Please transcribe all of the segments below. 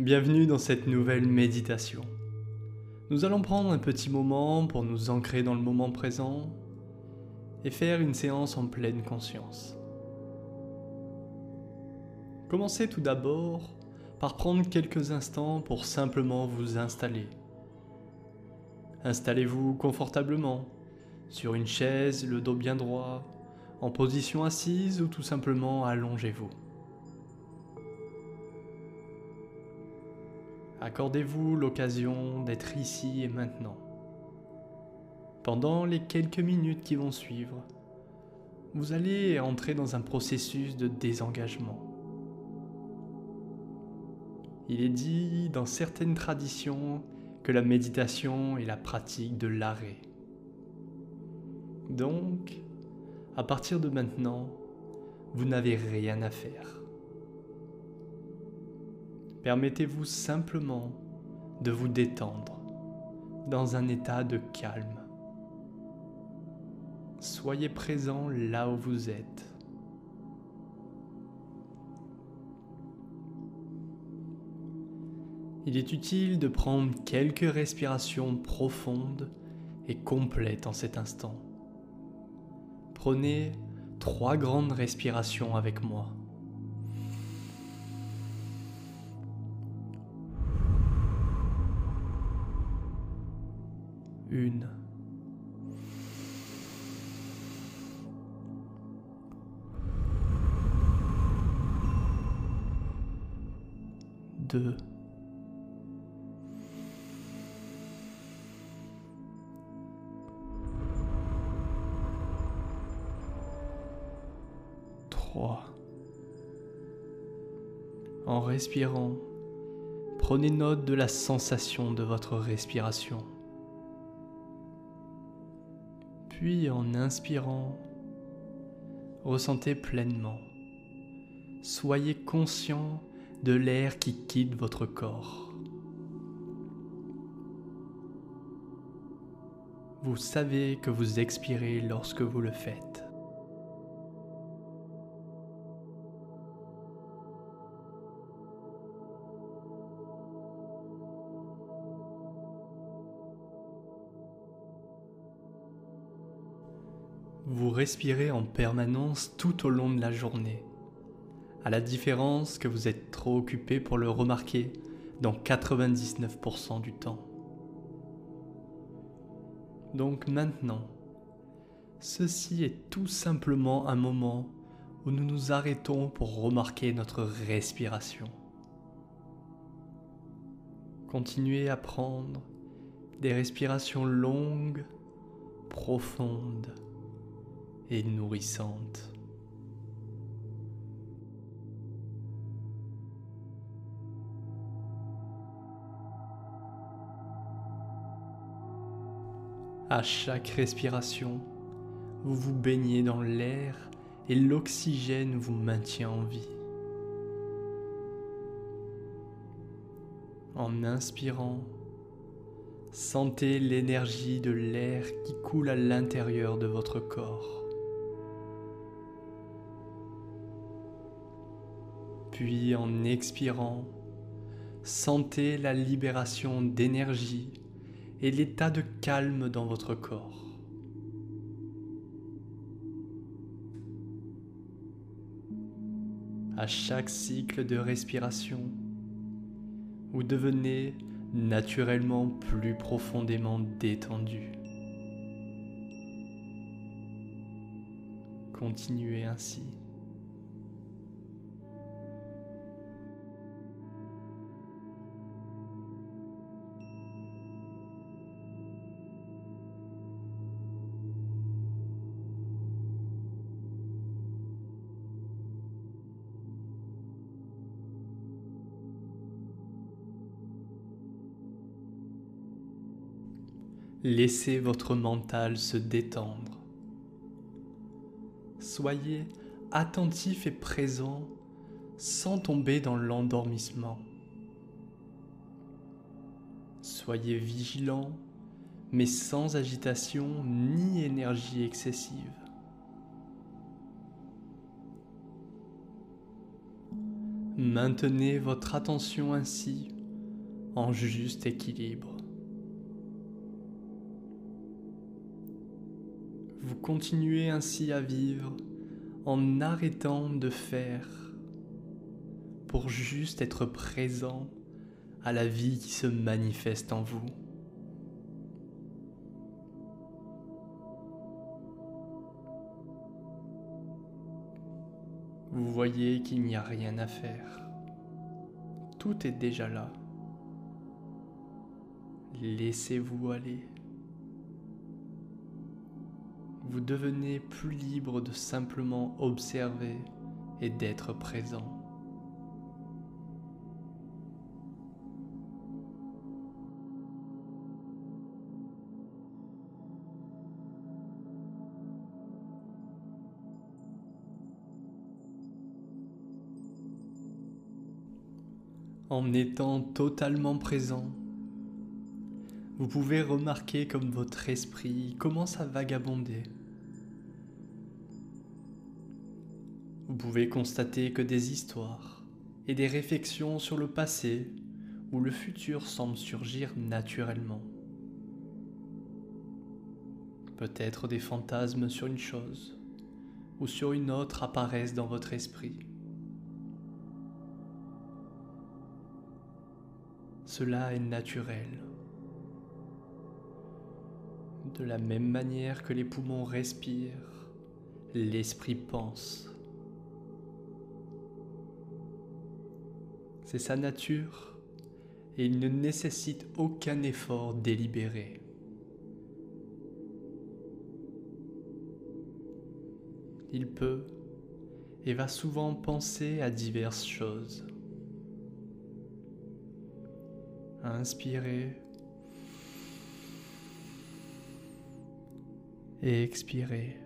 Bienvenue dans cette nouvelle méditation. Nous allons prendre un petit moment pour nous ancrer dans le moment présent et faire une séance en pleine conscience. Commencez tout d'abord par prendre quelques instants pour simplement vous installer. Installez-vous confortablement sur une chaise, le dos bien droit, en position assise ou tout simplement allongez-vous. Accordez-vous l'occasion d'être ici et maintenant. Pendant les quelques minutes qui vont suivre, vous allez entrer dans un processus de désengagement. Il est dit dans certaines traditions que la méditation est la pratique de l'arrêt. Donc, à partir de maintenant, vous n'avez rien à faire. Permettez-vous simplement de vous détendre dans un état de calme. Soyez présent là où vous êtes. Il est utile de prendre quelques respirations profondes et complètes en cet instant. Prenez trois grandes respirations avec moi. Une. Deux. Trois. En respirant, prenez note de la sensation de votre respiration. Puis en inspirant, ressentez pleinement. Soyez conscient de l'air qui quitte votre corps. Vous savez que vous expirez lorsque vous le faites. Respirez en permanence tout au long de la journée, à la différence que vous êtes trop occupé pour le remarquer dans 99% du temps. Donc maintenant, ceci est tout simplement un moment où nous nous arrêtons pour remarquer notre respiration. Continuez à prendre des respirations longues, profondes et nourrissante. À chaque respiration, vous vous baignez dans l'air et l'oxygène vous maintient en vie. En inspirant, sentez l'énergie de l'air qui coule à l'intérieur de votre corps. Puis en expirant, sentez la libération d'énergie et l'état de calme dans votre corps. À chaque cycle de respiration, vous devenez naturellement plus profondément détendu. Continuez ainsi. Laissez votre mental se détendre. Soyez attentif et présent sans tomber dans l'endormissement. Soyez vigilant mais sans agitation ni énergie excessive. Maintenez votre attention ainsi en juste équilibre. Vous continuez ainsi à vivre en arrêtant de faire pour juste être présent à la vie qui se manifeste en vous. Vous voyez qu'il n'y a rien à faire. Tout est déjà là. Laissez-vous aller. Vous devenez plus libre de simplement observer et d'être présent. en étant totalement présent, vous pouvez remarquer comme votre esprit commence à vagabonder. Vous pouvez constater que des histoires et des réflexions sur le passé ou le futur semblent surgir naturellement. Peut-être des fantasmes sur une chose ou sur une autre apparaissent dans votre esprit. Cela est naturel. De la même manière que les poumons respirent, l'esprit pense. C'est sa nature et il ne nécessite aucun effort délibéré. Il peut et va souvent penser à diverses choses. Inspirez. Et expirez.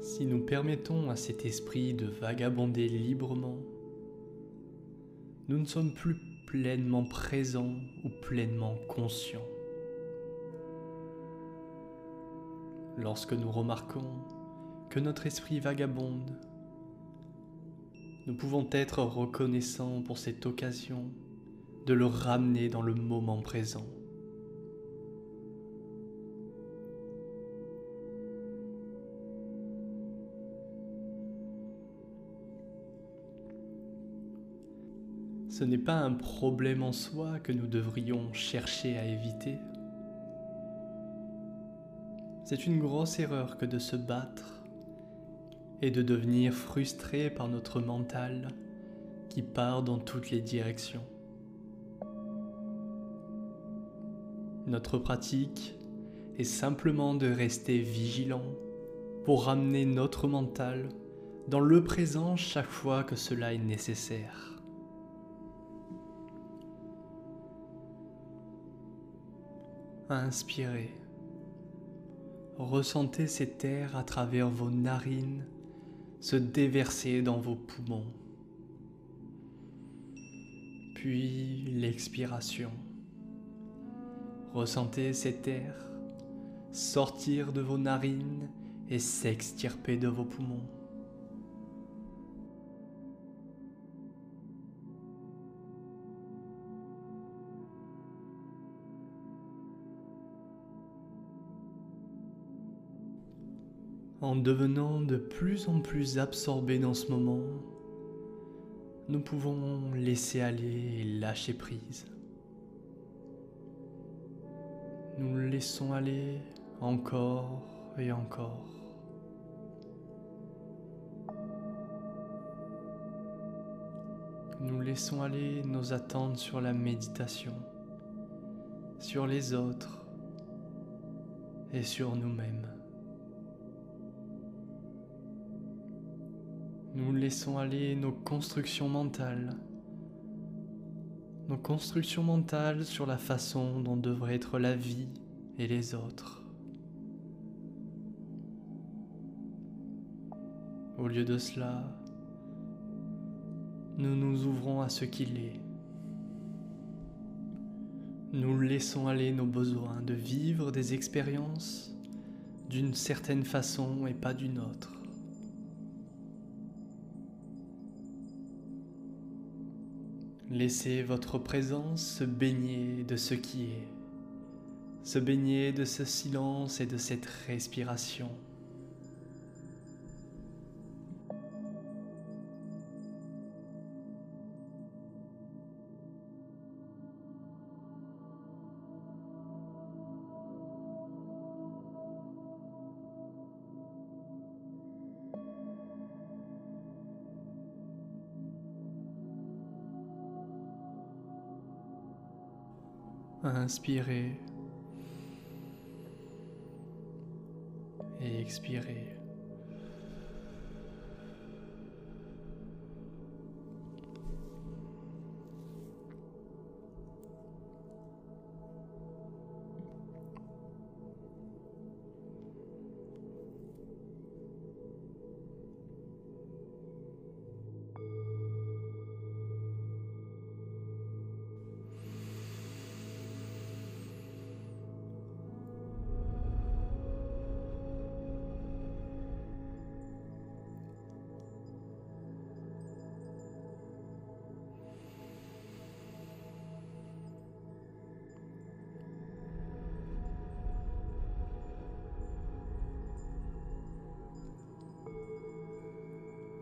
Si nous permettons à cet esprit de vagabonder librement, nous ne sommes plus pleinement présents ou pleinement conscients. Lorsque nous remarquons que notre esprit vagabonde, nous pouvons être reconnaissants pour cette occasion de le ramener dans le moment présent. Ce n'est pas un problème en soi que nous devrions chercher à éviter. C'est une grosse erreur que de se battre et de devenir frustré par notre mental qui part dans toutes les directions. Notre pratique est simplement de rester vigilant pour ramener notre mental dans le présent chaque fois que cela est nécessaire. Inspirez. Ressentez cet air à travers vos narines se déverser dans vos poumons. Puis l'expiration. Ressentez cet air sortir de vos narines et s'extirper de vos poumons. En devenant de plus en plus absorbés dans ce moment, nous pouvons laisser aller et lâcher prise. Nous laissons aller encore et encore. Nous laissons aller nos attentes sur la méditation, sur les autres et sur nous-mêmes. Nous laissons aller nos constructions mentales. Nos constructions mentales sur la façon dont devrait être la vie et les autres. Au lieu de cela, nous nous ouvrons à ce qu'il est. nous laissons aller nos besoins de vivre des expériences d'une certaine façon et pas d'une autre. Laissez votre présence se baigner de ce qui est, se baigner de ce silence et de cette respiration. Inspirez et expirez.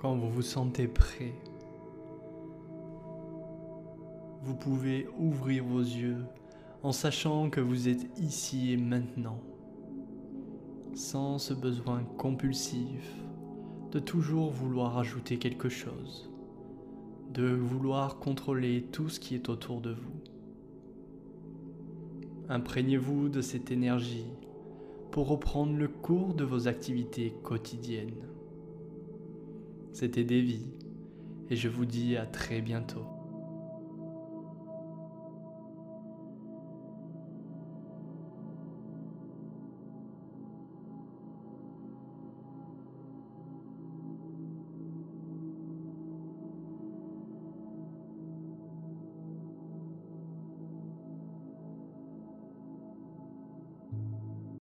Quand vous vous sentez prêt, vous pouvez ouvrir vos yeux en sachant que vous êtes ici et maintenant, sans ce besoin compulsif de toujours vouloir ajouter quelque chose, de vouloir contrôler tout ce qui est autour de vous. Imprégnez-vous de cette énergie pour reprendre le cours de vos activités quotidiennes. C'était Davy et je vous dis à très bientôt.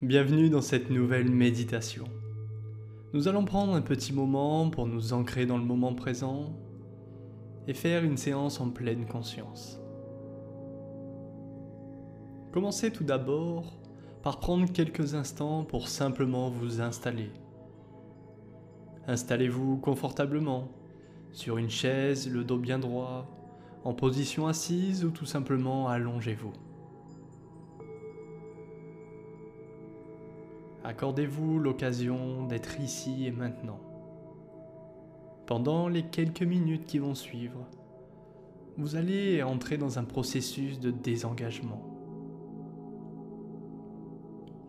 Bienvenue dans cette nouvelle méditation. Nous allons prendre un petit moment pour nous ancrer dans le moment présent et faire une séance en pleine conscience. Commencez tout d'abord par prendre quelques instants pour simplement vous installer. Installez-vous confortablement sur une chaise, le dos bien droit, en position assise ou tout simplement allongez-vous. Accordez-vous l'occasion d'être ici et maintenant. Pendant les quelques minutes qui vont suivre, vous allez entrer dans un processus de désengagement.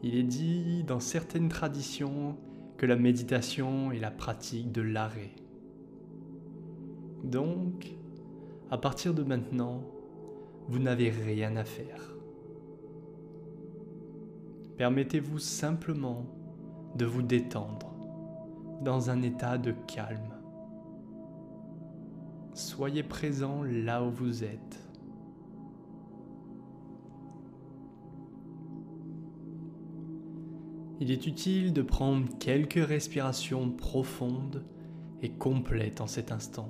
Il est dit dans certaines traditions que la méditation est la pratique de l'arrêt. Donc, à partir de maintenant, vous n'avez rien à faire. Permettez-vous simplement de vous détendre dans un état de calme. Soyez présent là où vous êtes. Il est utile de prendre quelques respirations profondes et complètes en cet instant.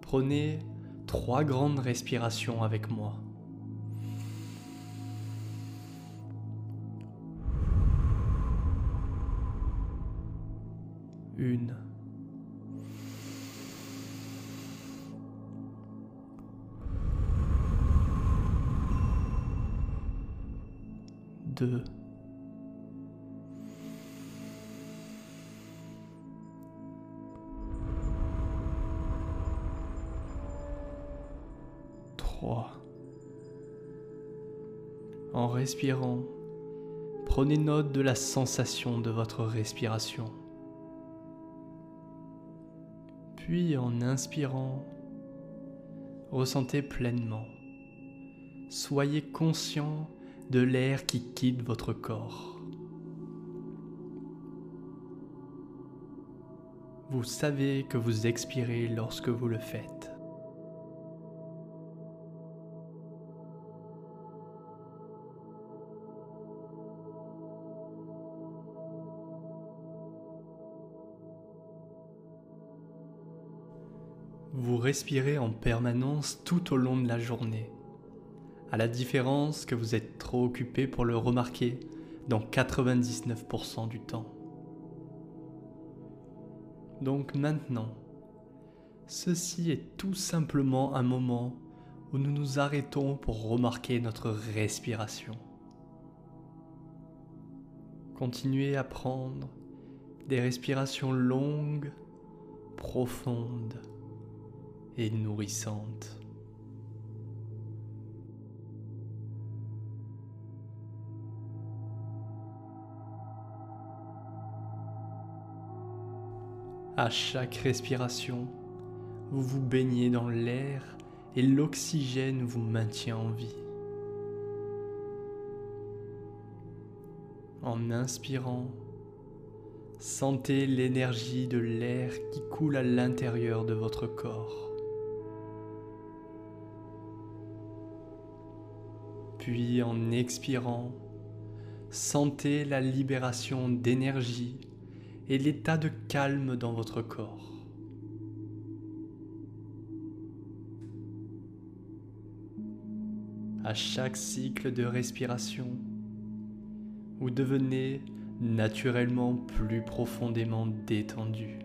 Prenez trois grandes respirations avec moi. Une. Deux. Trois. En respirant, prenez note de la sensation de votre respiration. Puis en inspirant, ressentez pleinement. Soyez conscient de l'air qui quitte votre corps. Vous savez que vous expirez lorsque vous le faites. Respirez en permanence tout au long de la journée, à la différence que vous êtes trop occupé pour le remarquer dans 99% du temps. Donc maintenant, ceci est tout simplement un moment où nous nous arrêtons pour remarquer notre respiration. Continuez à prendre des respirations longues, profondes et nourrissantes. À chaque respiration, vous vous baignez dans l'air et l'oxygène vous maintient en vie. En inspirant, sentez l'énergie de l'air qui coule à l'intérieur de votre corps. Puis en expirant, sentez la libération d'énergie et l'état de calme dans votre corps. À chaque cycle de respiration, vous devenez naturellement plus profondément détendu.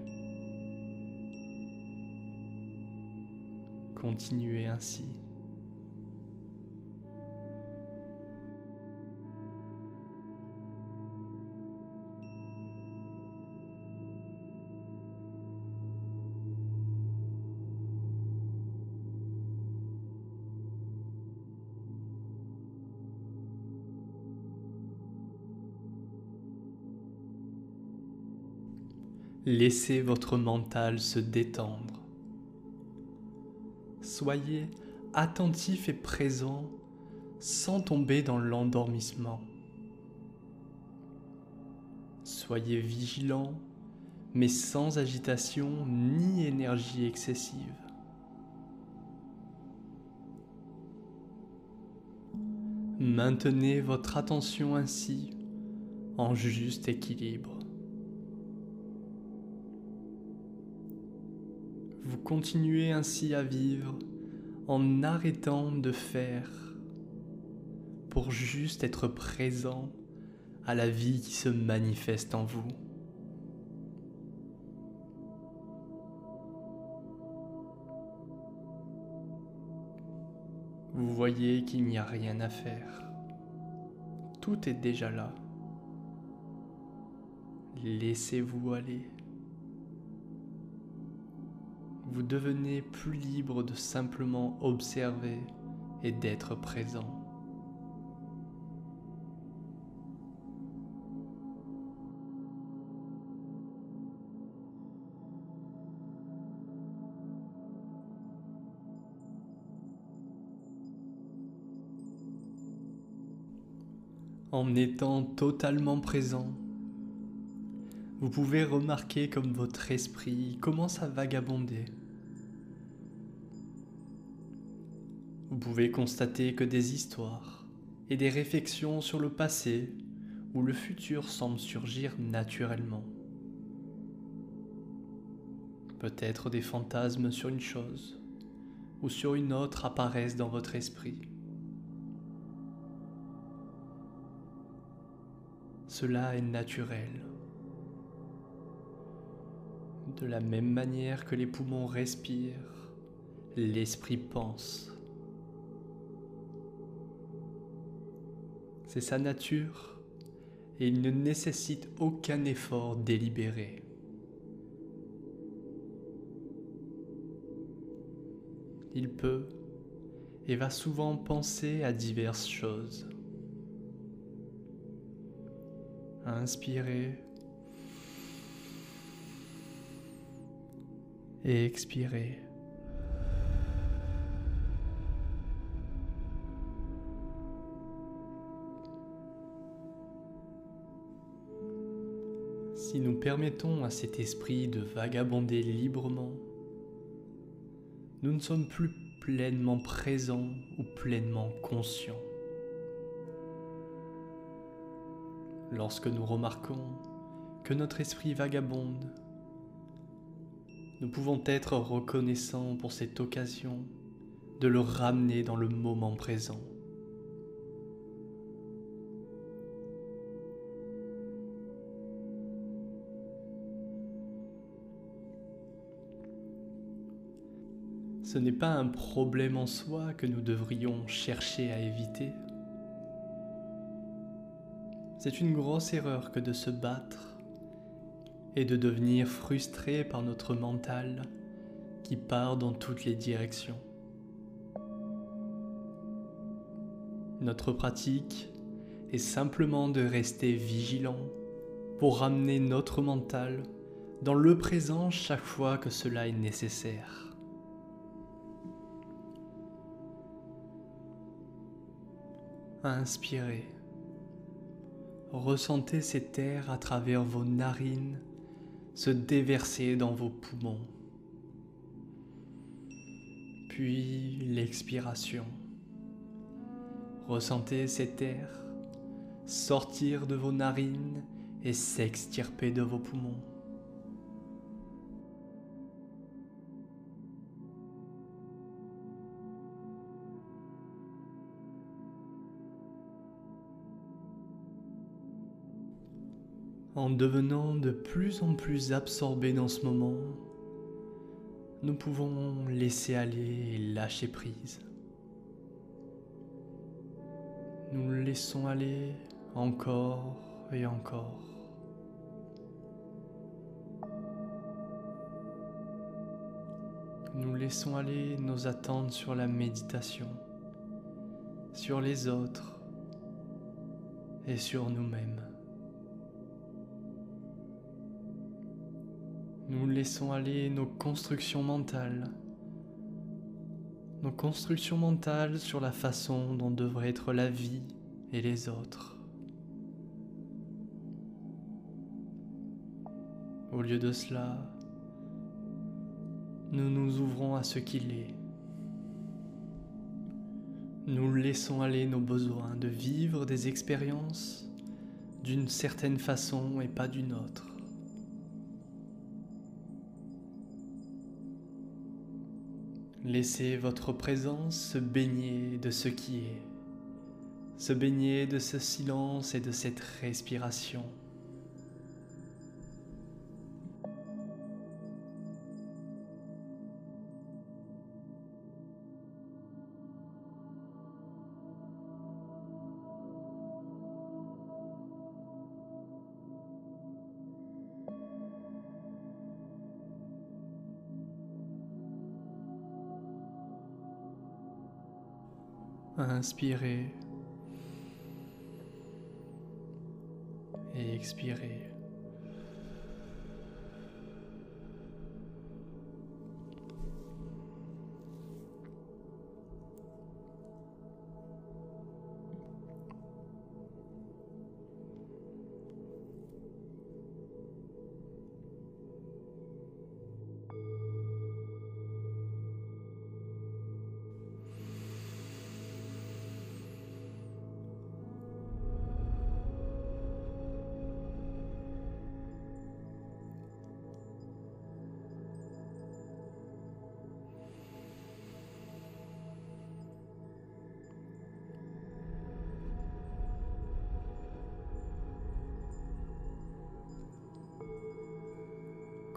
Continuez ainsi. Laissez votre mental se détendre. Soyez attentif et présent sans tomber dans l'endormissement. Soyez vigilant mais sans agitation ni énergie excessive. Maintenez votre attention ainsi en juste équilibre. Vous continuez ainsi à vivre en arrêtant de faire pour juste être présent à la vie qui se manifeste en vous. Vous voyez qu'il n'y a rien à faire. Tout est déjà là. Laissez-vous aller vous devenez plus libre de simplement observer et d'être présent. En étant totalement présent, vous pouvez remarquer comme votre esprit commence à vagabonder. Vous pouvez constater que des histoires et des réflexions sur le passé ou le futur semblent surgir naturellement. Peut-être des fantasmes sur une chose ou sur une autre apparaissent dans votre esprit. Cela est naturel. De la même manière que les poumons respirent, l'esprit pense. C'est sa nature et il ne nécessite aucun effort délibéré. Il peut et va souvent penser à diverses choses. Inspirer et expirer. Si nous permettons à cet esprit de vagabonder librement, nous ne sommes plus pleinement présents ou pleinement conscients. Lorsque nous remarquons que notre esprit vagabonde, nous pouvons être reconnaissants pour cette occasion de le ramener dans le moment présent. Ce n'est pas un problème en soi que nous devrions chercher à éviter. C'est une grosse erreur que de se battre et de devenir frustré par notre mental qui part dans toutes les directions. Notre pratique est simplement de rester vigilant pour ramener notre mental dans le présent chaque fois que cela est nécessaire. Inspirez. Ressentez cet air à travers vos narines se déverser dans vos poumons. Puis l'expiration. Ressentez cet air sortir de vos narines et s'extirper de vos poumons. En devenant de plus en plus absorbés dans ce moment, nous pouvons laisser aller et lâcher prise. Nous laissons aller encore et encore. Nous laissons aller nos attentes sur la méditation, sur les autres et sur nous-mêmes. Nous laissons aller nos constructions mentales. Nos constructions mentales sur la façon dont devrait être la vie et les autres. Au lieu de cela, nous nous ouvrons à ce qu'il est. Nous laissons aller nos besoins de vivre des expériences d'une certaine façon et pas d'une autre. Laissez votre présence se baigner de ce qui est, se baigner de ce silence et de cette respiration. Inspirez et expirez.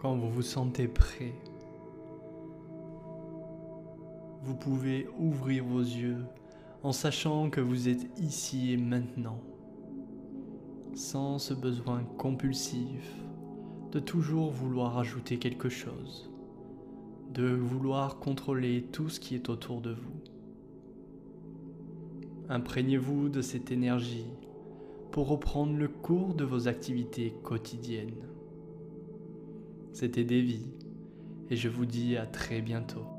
Quand vous vous sentez prêt, vous pouvez ouvrir vos yeux en sachant que vous êtes ici et maintenant, sans ce besoin compulsif de toujours vouloir ajouter quelque chose, de vouloir contrôler tout ce qui est autour de vous. Imprégnez-vous de cette énergie pour reprendre le cours de vos activités quotidiennes. C'était Davy et je vous dis à très bientôt.